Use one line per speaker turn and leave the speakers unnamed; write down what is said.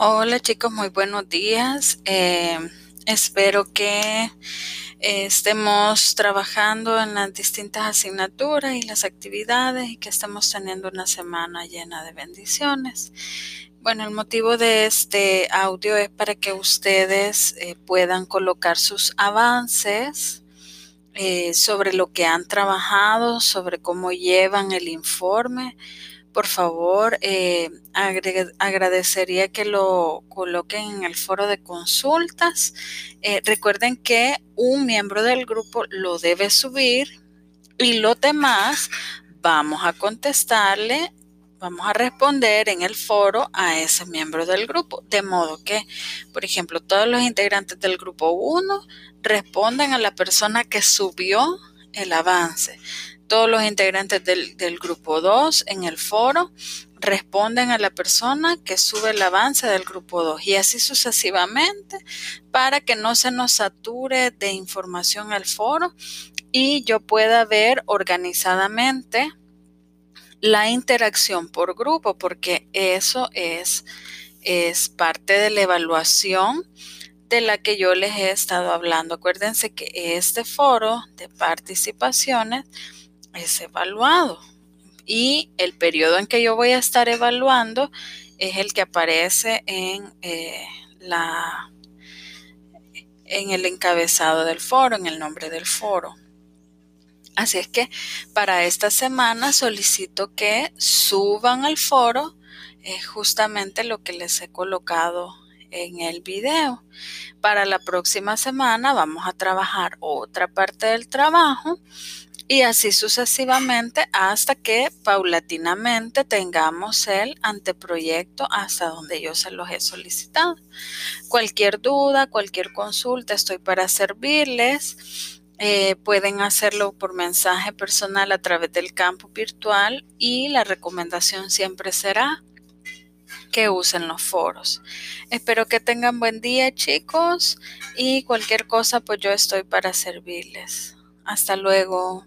Hola chicos, muy buenos días. Eh, espero que eh, estemos trabajando en las distintas asignaturas y las actividades y que estemos teniendo una semana llena de bendiciones. Bueno, el motivo de este audio es para que ustedes eh, puedan colocar sus avances sobre lo que han trabajado, sobre cómo llevan el informe por favor, eh, agradecería que lo coloquen en el foro de consultas. Eh, recuerden que un miembro del grupo lo debe subir y los demás vamos a contestarle, vamos a responder en el foro a ese miembro del grupo. De modo que, por ejemplo, todos los integrantes del grupo 1 responden a la persona que subió el avance todos los integrantes del, grupo 2 en el foro responden a la persona que sube el avance del grupo 2 y así sucesivamente para que no se nos sature de información el foro y yo pueda ver organizadamente la interacción por grupo porque eso es, es parte de la evaluación de la que yo les he estado hablando. Acuérdense que este foro de participaciones es evaluado. Y el periodo en que yo voy a estar evaluando es el que aparece en, eh, la, en el encabezado del foro, en el nombre del foro. Así es que para esta semana solicito que suban al foro es justamente lo que les he colocado en el video. Para la próxima semana vamos a trabajar otra parte del trabajo y así sucesivamente hasta que paulatinamente tengamos el anteproyecto hasta donde yo se los he solicitado. Cualquier duda, cualquier consulta, estoy para servirles. Eh, pueden hacerlo por mensaje personal a través del campo virtual y la recomendación siempre será que usen los foros. Espero que tengan buen día chicos y cualquier cosa pues yo estoy para servirles. Hasta luego.